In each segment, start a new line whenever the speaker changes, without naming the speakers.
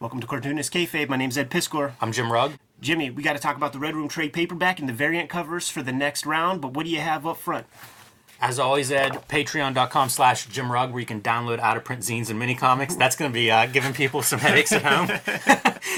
Welcome to Cartoonist Kayfabe. My name's Ed Piskor.
I'm Jim Rugg.
Jimmy, we got to talk about the Red Room trade paperback and the variant covers for the next round, but what do you have up front?
As always, Ed, patreon.com slash Jim Rugg, where you can download out of print zines and mini comics. That's going to be uh, giving people some headaches at home.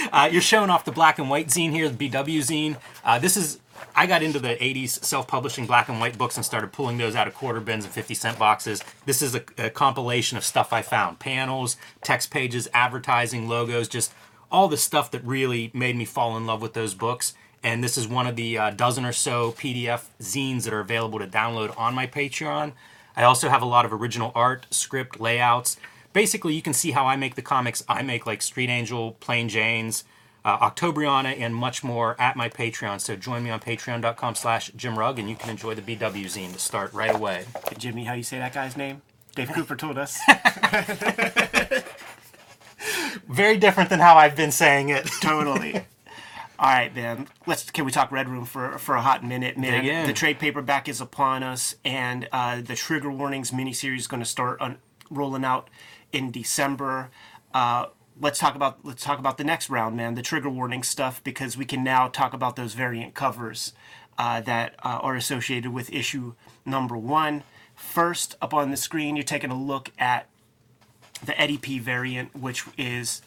uh, you're showing off the black and white zine here, the BW zine. Uh, this is, I got into the 80s self publishing black and white books and started pulling those out of quarter bins and 50 cent boxes. This is a, a compilation of stuff I found panels, text pages, advertising, logos, just all the stuff that really made me fall in love with those books. And this is one of the uh, dozen or so PDF zines that are available to download on my Patreon. I also have a lot of original art, script, layouts. Basically, you can see how I make the comics I make, like Street Angel, Plain Janes, uh, Octobriana, and much more at my Patreon. So join me on patreon.com slash Jim Rugg, and you can enjoy the BW zine to start right away.
Jimmy, how you say that guy's name? Dave Cooper told us.
Very different than how I've been saying it.
totally. All right, man. Let's can we talk Red Room for for a hot minute, man?
Dig in.
The trade paperback is upon us, and uh, the Trigger Warnings miniseries is going to start on, rolling out in December. Uh, let's talk about let's talk about the next round, man. The Trigger Warning stuff because we can now talk about those variant covers uh, that uh, are associated with issue number one. First, up on the screen, you're taking a look at the Eddie P variant, which is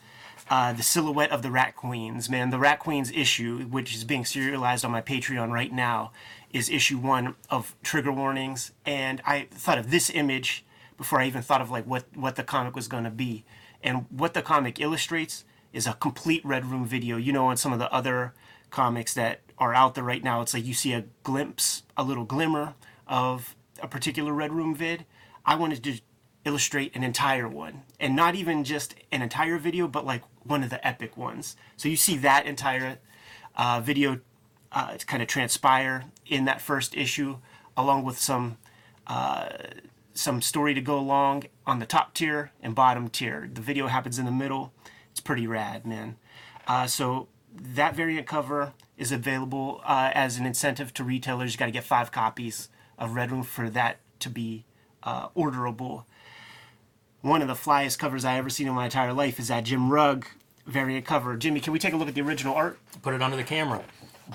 uh, the silhouette of the Rat Queens. Man, the Rat Queens issue, which is being serialized on my Patreon right now, is issue one of Trigger Warnings. And I thought of this image before I even thought of like what what the comic was going to be. And what the comic illustrates is a complete Red Room video. You know, on some of the other comics that are out there right now, it's like you see a glimpse, a little glimmer of a particular Red Room vid. I wanted to illustrate an entire one and not even just an entire video but like one of the epic ones so you see that entire uh, video uh, kind of transpire in that first issue along with some uh, some story to go along on the top tier and bottom tier the video happens in the middle it's pretty rad man uh, so that variant cover is available uh, as an incentive to retailers you got to get five copies of red room for that to be uh, orderable one of the flyest covers I ever seen in my entire life is that Jim Rugg variant cover. Jimmy, can we take a look at the original art?
Put it under the camera.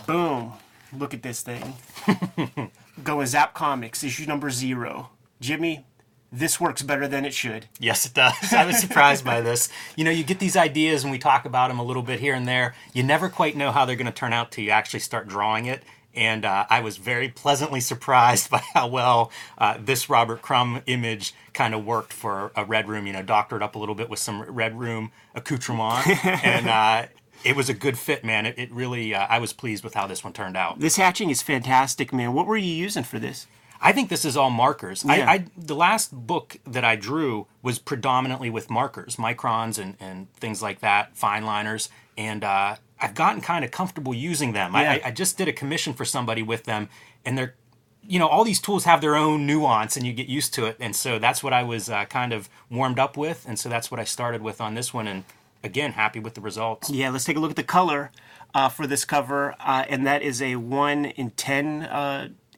Boom. Look at this thing. Going Zap Comics, issue number zero. Jimmy, this works better than it should.
Yes, it does. I was surprised by this. You know, you get these ideas and we talk about them a little bit here and there. You never quite know how they're going to turn out till you actually start drawing it. And uh, I was very pleasantly surprised by how well uh, this Robert Crumb image kind of worked for a Red Room. You know, doctored up a little bit with some Red Room accoutrement. and uh, it was a good fit, man. It, it really, uh, I was pleased with how this one turned out.
This hatching is fantastic, man. What were you using for this?
I think this is all markers.
Yeah.
I, I the last book that I drew was predominantly with markers, microns and, and things like that, fine liners, and uh, I've gotten kind of comfortable using them.
Yeah.
I, I just did a commission for somebody with them, and they're, you know, all these tools have their own nuance, and you get used to it, and so that's what I was uh, kind of warmed up with, and so that's what I started with on this one, and again, happy with the results.
Yeah, let's take a look at the color uh, for this cover, uh, and that is a one in ten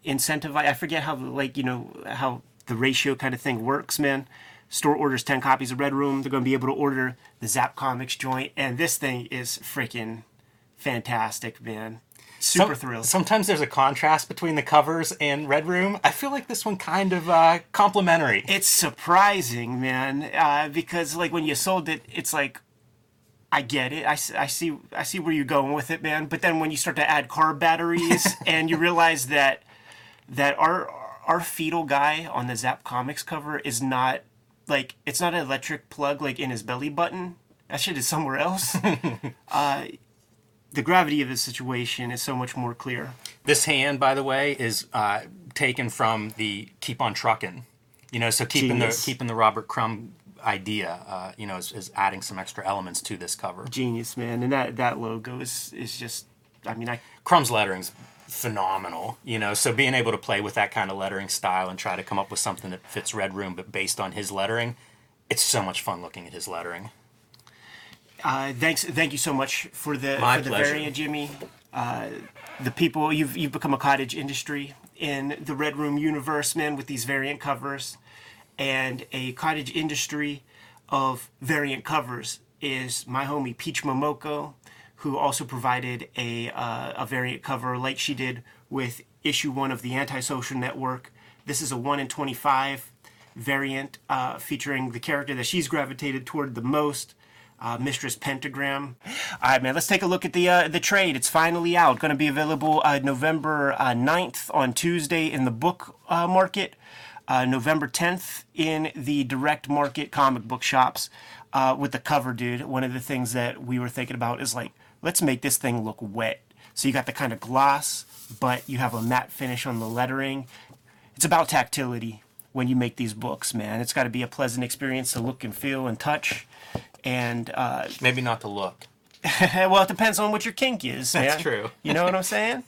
uh, incentive. I I forget how like you know how the ratio kind of thing works, man. Store orders ten copies of Red Room, they're going to be able to order the Zap Comics joint, and this thing is freaking fantastic, man. Super
Some-
thrilled.
Sometimes there's a contrast between the covers and Red Room. I feel like this one kind of uh, complementary.
it's surprising, man, uh, because like when you sold it, it's like. I get it. I, I see. I see where you're going with it, man. But then when you start to add car batteries, and you realize that that our our fetal guy on the Zap Comics cover is not like it's not an electric plug like in his belly button. That shit is somewhere else. uh, the gravity of the situation is so much more clear.
This hand, by the way, is uh, taken from the "Keep on Truckin'." You know, so keeping
Genius.
the keeping the Robert Crumb idea, uh, you know, is, is adding some extra elements to this cover.
Genius, man, and that that logo is is just. I mean, I
Crumb's lettering's phenomenal, you know, so being able to play with that kind of lettering style and try to come up with something that fits Red Room but based on his lettering, it's so much fun looking at his lettering.
Uh, thanks, thank you so much for the
My
for the
pleasure.
variant, Jimmy. Uh, the people you've you've become a cottage industry in the Red Room universe, man, with these variant covers, and a cottage industry of variant covers is my homie Peach Momoko, who also provided a uh, a variant cover like she did with issue one of the Antisocial Network. This is a one in twenty five variant uh, featuring the character that she's gravitated toward the most. Uh, Mistress Pentagram. All right, man. Let's take a look at the uh, the trade. It's finally out. Going to be available uh, November uh, 9th on Tuesday in the book uh, market. Uh, November 10th in the direct market comic book shops uh, with the cover, dude. One of the things that we were thinking about is like, let's make this thing look wet. So you got the kind of gloss, but you have a matte finish on the lettering. It's about tactility when you make these books, man. It's got to be a pleasant experience to look and feel and touch. And uh,
Maybe not to look.
well, it depends on what your kink is.
That's true.
You know what I'm saying?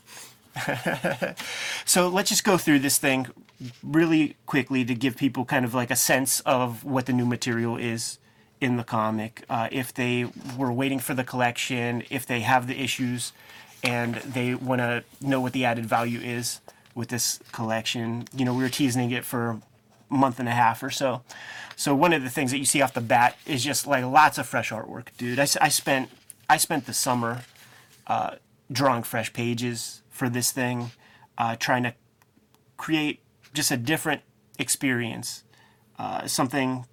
so let's just go through this thing really quickly to give people kind of like a sense of what the new material is in the comic. Uh, if they were waiting for the collection, if they have the issues, and they want to know what the added value is with this collection. You know, we were teasing it for a month and a half or so. So one of the things that you see off the bat is just like lots of fresh artwork, dude. I, I spent I spent the summer uh, drawing fresh pages for this thing, uh, trying to create just a different experience, uh, something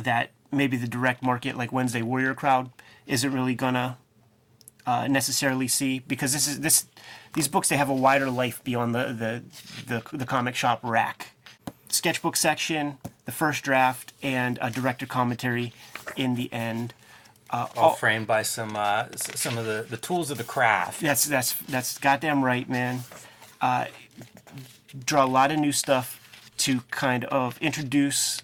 that maybe the direct market like Wednesday Warrior crowd isn't really gonna uh, necessarily see because this is this these books they have a wider life beyond the the the, the comic shop rack. Sketchbook section, the first draft, and a director commentary in the end.
All framed by some uh, s- some of the, the tools of the craft.
That's that's that's goddamn right, man. Uh, draw a lot of new stuff to kind of introduce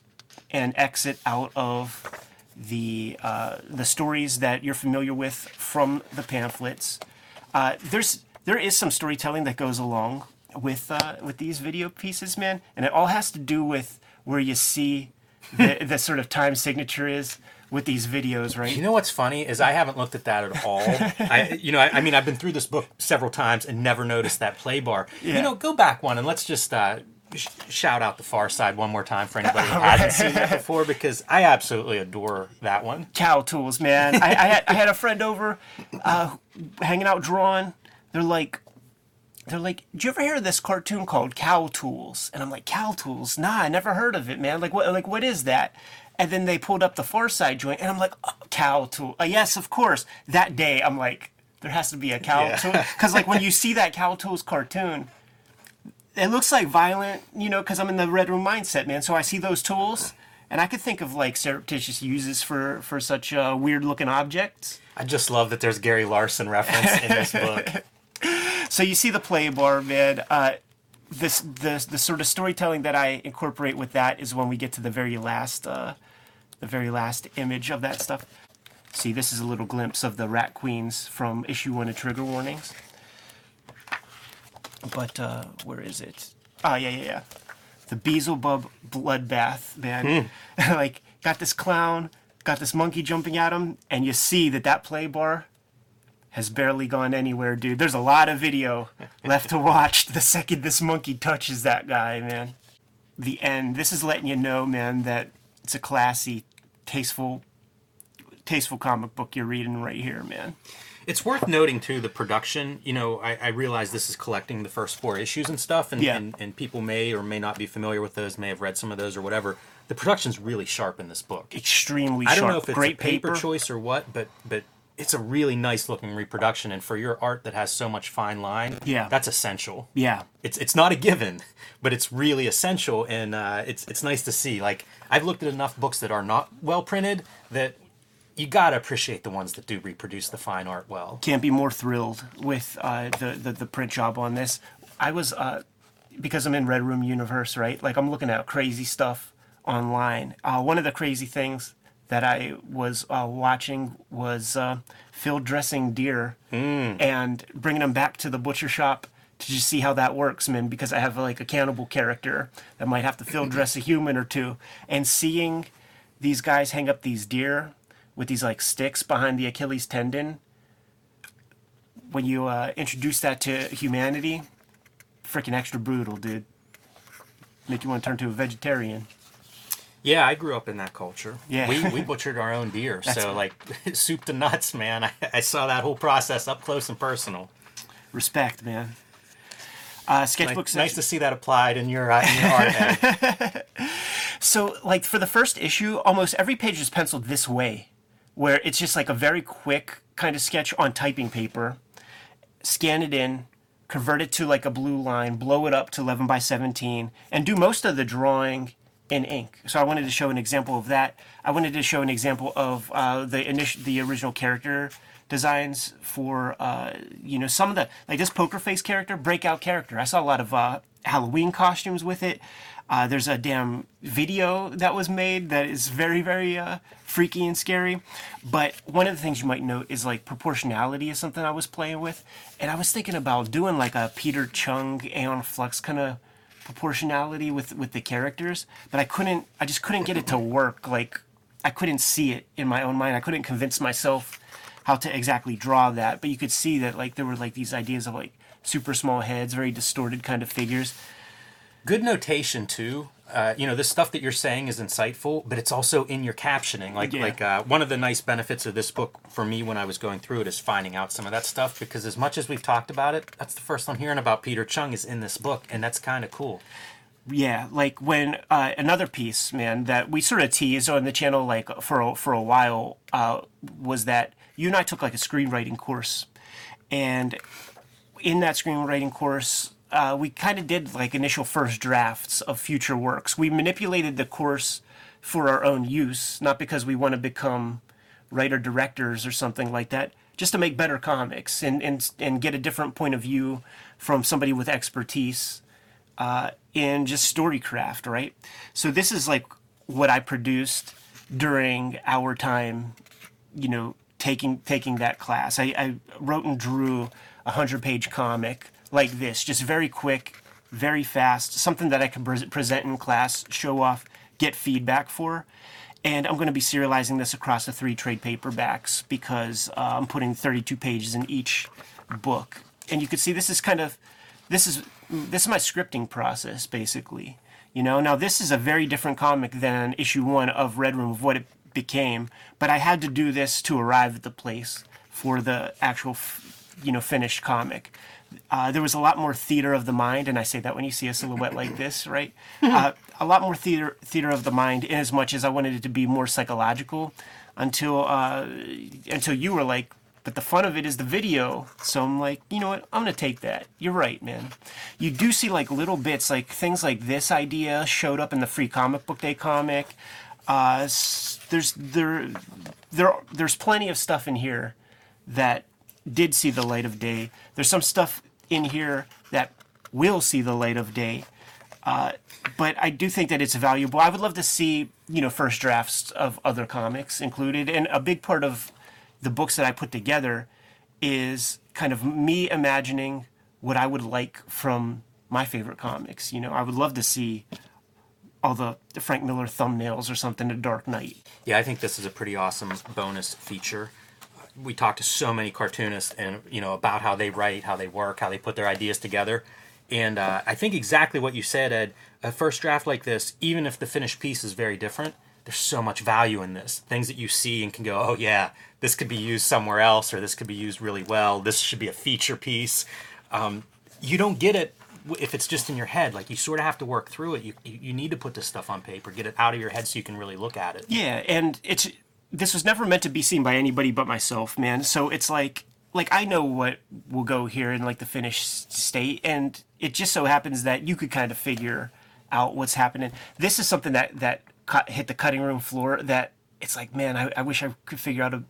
and exit out of the uh, the stories that you're familiar with from the pamphlets. Uh, there's there is some storytelling that goes along with uh, with these video pieces, man, and it all has to do with where you see the, the sort of time signature is with these videos, right?
You know what's funny is I haven't looked at that at all. I, you know, I, I mean, I've been through this book several times and never noticed that play bar.
Yeah.
You know, go back one and let's just uh, sh- shout out the Far Side one more time for anybody who hasn't seen that before because I absolutely adore that one.
cow tools, man. I, I had I had a friend over, uh, hanging out drawing. They're like, they're like, "Do you ever hear of this cartoon called Cow Tools? And I'm like, Cow Tools? Nah, I never heard of it, man. Like what? Like what is that? And then they pulled up the Far Side joint, and I'm like, oh, Cow Tool. Uh, yes, of course. That day, I'm like, there has to be a Cow
Yeah.
Tool because like when you see that Cow Tools cartoon. It looks like violent, you know, because I'm in the Red Room mindset, man. So I see those tools, and I could think of like surreptitious uses for for such uh, weird looking objects.
I just love that there's Gary Larson reference in this book.
So you see the play bar, man. Uh, this the the sort of storytelling that I incorporate with that is when we get to the very last uh, the very last image of that stuff. See, this is a little glimpse of the Rat Queens from issue one of Trigger Warnings. But uh, where is it? Ah, yeah, yeah, yeah. The Beelzebub bloodbath, man. like, got this clown, got this monkey jumping at him, and you see that that play bar has barely gone anywhere, dude. There's a lot of video left to watch the second this monkey touches that guy, man. The end. This is letting you know, man, that it's a classy, tasteful, tasteful comic book you're reading right here, man.
It's worth noting too the production. You know, I, I realize this is collecting the first four issues and stuff, and,
Yeah.
and and people may or may not be familiar with those, may have read some of those or whatever. The production's really sharp in this book.
Extremely
I don't know if it's
Great
a paper,
paper.
choice or what, but but it's a really nice looking reproduction, and for your art that has so much fine line,
Yeah.
that's essential.
Yeah.
It's it's not a given, but it's really essential, and uh, it's it's nice to see. Like I've looked at enough books that are not well printed that you gotta appreciate the ones that do reproduce the fine art well.
can't be more thrilled with uh, the, the the print job on this. I was uh, because I'm in Red Room Universe, right? Like I'm looking at crazy stuff online. Uh, one of the crazy things that I was uh, watching was uh, field dressing deer and bringing them back to the butcher shop to just see how that works, man. Because I have like a cannibal character that might have to field dress a human or two, and seeing these guys hang up these deer with these like sticks behind the Achilles tendon when you uh, introduce that to humanity, freaking extra brutal, dude. Make you want to turn to a vegetarian.
Yeah, I grew up in that culture.
Yeah.
we, we butchered our own deer, so like soup to nuts, man. I, I saw that whole process up close and personal.
Respect, man. Uh,
Like,
sketchbook
nice to see that applied in your, uh, in your art head.
So, like for the first issue, almost every page is penciled this way, where it's just like a very quick kind of sketch on typing paper. Scan it in, convert it to like a blue line, blow it up to 11 by 17, and do most of the drawing in ink. So I wanted to show an example of that. I wanted to show an example of uh, the initial, the original character designs for uh, you know some of the like this poker face character, breakout character. I saw a lot of uh, Halloween costumes with it. Uh, there's a damn video that was made that is very very uh, freaky and scary. But one of the things you might note is like proportionality is something I was playing with, and I was thinking about doing like a Peter Chung Aeon Flux kind of proportionality with with the characters, but I couldn't. I just couldn't get it to work. Like I couldn't see it in my own mind. I couldn't convince myself how to exactly draw that. But you could see that like there were like these ideas of like super small heads, very distorted kind of figures.
Good notation too. Uh, you know, this stuff that you're saying is insightful, but it's also in your captioning. Like,
Yeah.
like uh, one of the nice benefits of this book for me when I was going through it is finding out some of that stuff because as much as we've talked about it, that's the first I'm hearing about Peter Chung is in this book, and that's kind of cool.
Yeah, like when uh, another piece, man, that we sort of teased on the channel like for a, for a while uh, was that you and I took like a screenwriting course, and in that screenwriting course, uh, we kind of did like initial first drafts of future works. We manipulated the course for our own use, not because we want to become writer directors or something like that, just to make better comics and and and get a different point of view from somebody with expertise uh, in just storycraft, right? So this is like what I produced during our time, you know, taking taking that class. I, I wrote and drew a hundred page comic like this, just very quick, very fast, something that I can pres present in class, show off, get feedback for. And I'm going to be serializing this across the three trade paperbacks because uh, I'm putting 32 pages in each book. And you can see this is kind of this is this is my scripting process basically. You know, now this is a very different comic than issue one of Red Room of what it became, but I had to do this to arrive at the place for the actual, f- you know, finished comic. Uh, there was a lot more theater of the mind, and I say that when you see a silhouette like this, right? Uh, a lot more theater theater of the mind, in as much as I wanted it to be more psychological, until uh, until you were like, but the fun of it is the video. So I'm like, you know what? I'm gonna take that. You're right, man. You do see like little bits, like things like this idea showed up in the free comic book day comic. Uh, there's there there there's plenty of stuff in here that did see the light of day. There's some stuff in here that will see the light of day. Uh, but I do think that it's valuable. I would love to see, you know, first drafts of other comics included. And a big part of the books that I put together is kind of me imagining what I would like from my favorite comics. You know, I would love to see all the Frank Miller thumbnails or something to Dark Knight.
Yeah, I think this is a pretty awesome bonus feature. We talked to so many cartoonists and you know about how they write, how they work, how they put their ideas together, and uh, I think exactly what you said, Ed. A first draft like this, even if the finished piece is very different, there's so much value in this. Things that you see and can go, oh yeah, this could be used somewhere else, or this could be used really well. This should be a feature piece. Um, you don't get it if it's just in your head. Like you sort of have to work through it. You, you you need to put this stuff on paper, get it out of your head so you can really look at it.
Yeah, and it's this was never meant to be seen by anybody but myself, man. So it's like like I know what will go here in like the finished state, and it just so happens that you could kind of figure out what's happening. This is something that that cut, hit the cutting room floor. That it's like, man, I, I wish I could figure out a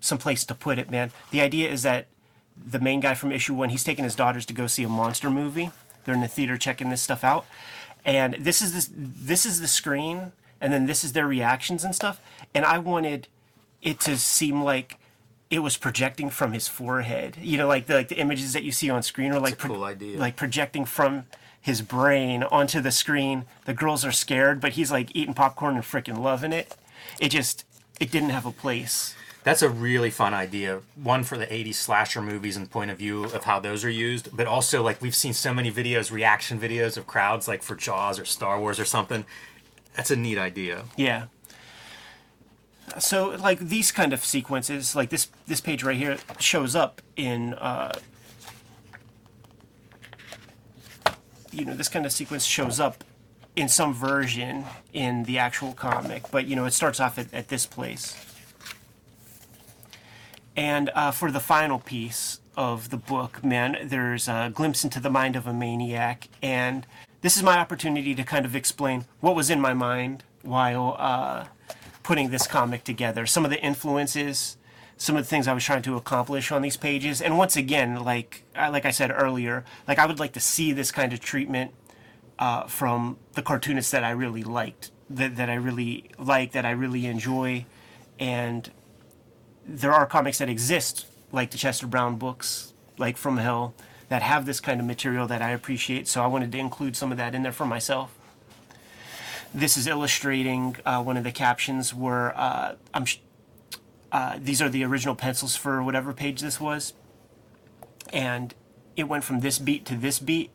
some place to put it, man. The idea is that the main guy from issue one, he's taking his daughters to go see a monster movie. They're in the theater checking this stuff out, and this is this this is the screen, and then this is their reactions and stuff. And I wanted it to seem like it was projecting from his forehead. You know, like the like the images that you see on screen are like
cool idea.
like projecting from his brain onto the screen. The girls are scared, but he's like eating popcorn and freaking loving it. It just it didn't have a place.
That's a really fun idea. One for the 80s slasher movies and point of view of how those are used, but also like we've seen so many videos, reaction videos of crowds like for Jaws or Star Wars or something. That's a neat idea.
Yeah. So like these kind of sequences, like this this page right here shows up in uh, you know this kind of sequence shows up in some version in the actual comic, but you know it starts off at, at this place. And uh, for the final piece of the book, man, there's a glimpse into the mind of a maniac, and this is my opportunity to kind of explain what was in my mind while uh, putting this comic together. Some of the influences, some of the things I was trying to accomplish on these pages, and once again, like uh, like I said earlier, like I would like to see this kind of treatment uh, from the cartoonists that I really liked, that that I really like, that I really enjoy, and there are comics that exist like the Chester Brown books, like From Hell, that have this kind of material that I appreciate. So I wanted to include some of that in there for myself. This is illustrating uh, one of the captions where uh, I'm. Sh- uh, these are the original pencils for whatever page this was, and it went from this beat to this beat,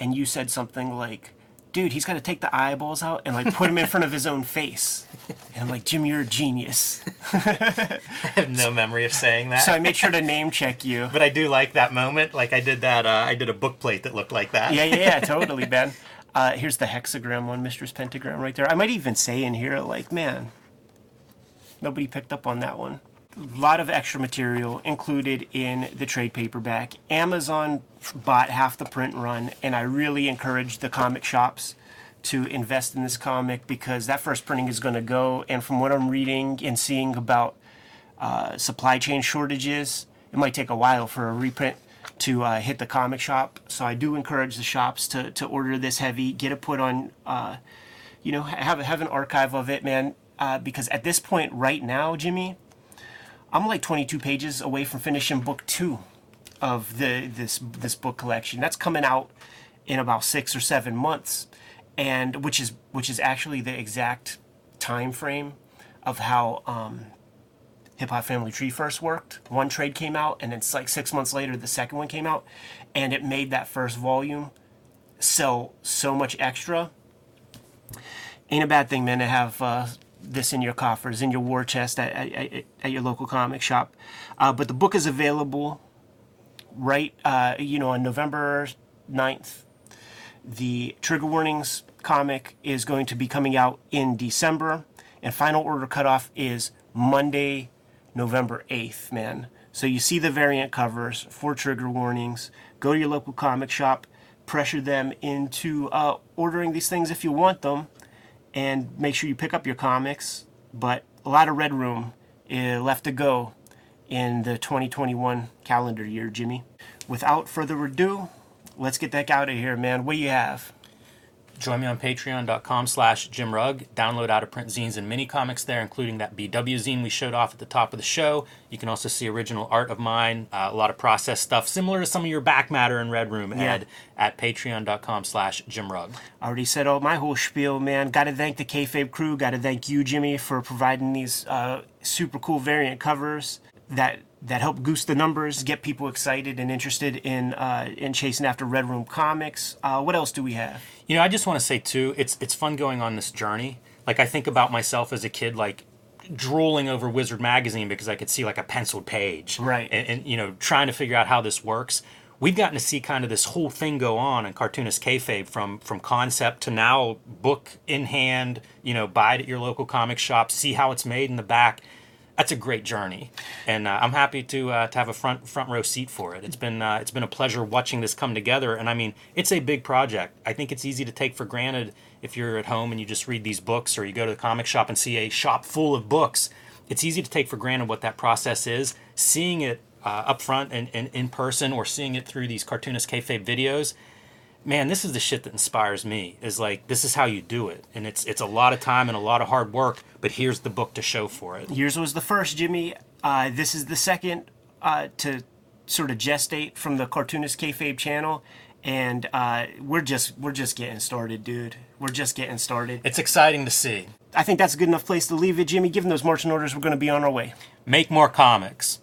and you said something like, "Dude, he's got to take the eyeballs out and like put them in front of his own face." And I'm like, "Jim, you're a genius."
I have no memory of saying that.
So I made sure to name check you.
but I do like that moment. Like I did that. Uh, I did a book plate that looked like that.
Yeah, yeah, yeah, totally, Ben. Uh, here's the hexagram one, Mistress Pentagram right there. I might even say in here, like, man, nobody picked up on that one. Lot of extra material included in the trade paperback. Amazon bought half the print run, and I really encourage the comic shops to invest in this comic because that first printing is going to go. And from what I'm reading and seeing about uh, supply chain shortages, it might take a while for a reprint to uh, hit the comic shop. So I do encourage the shops to, to order this heavy, get it put on, uh, you know, have have an archive of it, man. Uh, because at this point, right now, Jimmy, I'm like 22 pages away from finishing book two of the this this book collection. That's coming out in about six or seven months, and which is which is actually the exact time frame of how um, Hip Hop Family Tree first worked. One trade came out, and it's like six months later, the second one came out, and it made that first volume sell so much extra. Ain't a bad thing, man, to have uh, this in your coffers, in your war chest at, at, at your local comic shop. Uh, but the book is available right, uh, you know, on November 9th. The Trigger Warnings comic is going to be coming out in December, and final order cutoff is Monday, November 8th, man. So you see the variant covers for trigger warnings. Go to your local comic shop, pressure them into uh, ordering these things if you want them, and make sure you pick up your comics. But a lot of Red Room uh, left to go in the 2021 calendar year, Jimmy. Without further ado, let's get that out of here, man. What do you have?
Join me on patreon.com slash Jim Rugg. Download out of print zines and mini comics there, including that BW zine we showed off at the top of the show. You can also see original art of mine, uh, a lot of process stuff, similar to some of your back matter in Red Room,
Yeah.
Ed, at patreon.com slash Jim Rugg.
I already said all my whole spiel, man. Got to thank the Kayfabe crew. Got to thank you, Jimmy, for providing these uh, super cool variant covers that that help goose the numbers, get people excited and interested in uh, in chasing after Red Room comics. Uh, what else do we have?
You know, I just want to say too, it's it's fun going on this journey. Like I think about myself as a kid, like drooling over Wizard magazine because I could see like a penciled page,
Right.
And, and you know, trying to figure out how this works. We've gotten to see kind of this whole thing go on in cartoonist kayfabe from from concept to now book in hand. You know, buy it at your local comic shop, see how it's made in the back. That's a great journey, and uh, I'm happy to uh, to have a front front row seat for it. It's been uh, it's been a pleasure watching this come together, and I mean it's a big project. I think it's easy to take for granted if you're at home and you just read these books, or you go to the comic shop and see a shop full of books. It's easy to take for granted what that process is. Seeing it uh, up front and, and in person, or seeing it through these cartoonist kayfabe videos, man, this is the shit that inspires me. Is like this is how you do it, and it's it's a lot of time and a lot of hard work. But here's the book to show for it.
Yours was the first, Jimmy. Uh, this is the second uh, to sort of gestate from the Cartoonist Kayfabe channel, and uh, we're just we're just getting started, dude. We're just getting started.
It's exciting to see.
I think that's a good enough place to leave it, Jimmy. Given those marching orders, we're going to be on our way.
Make more comics.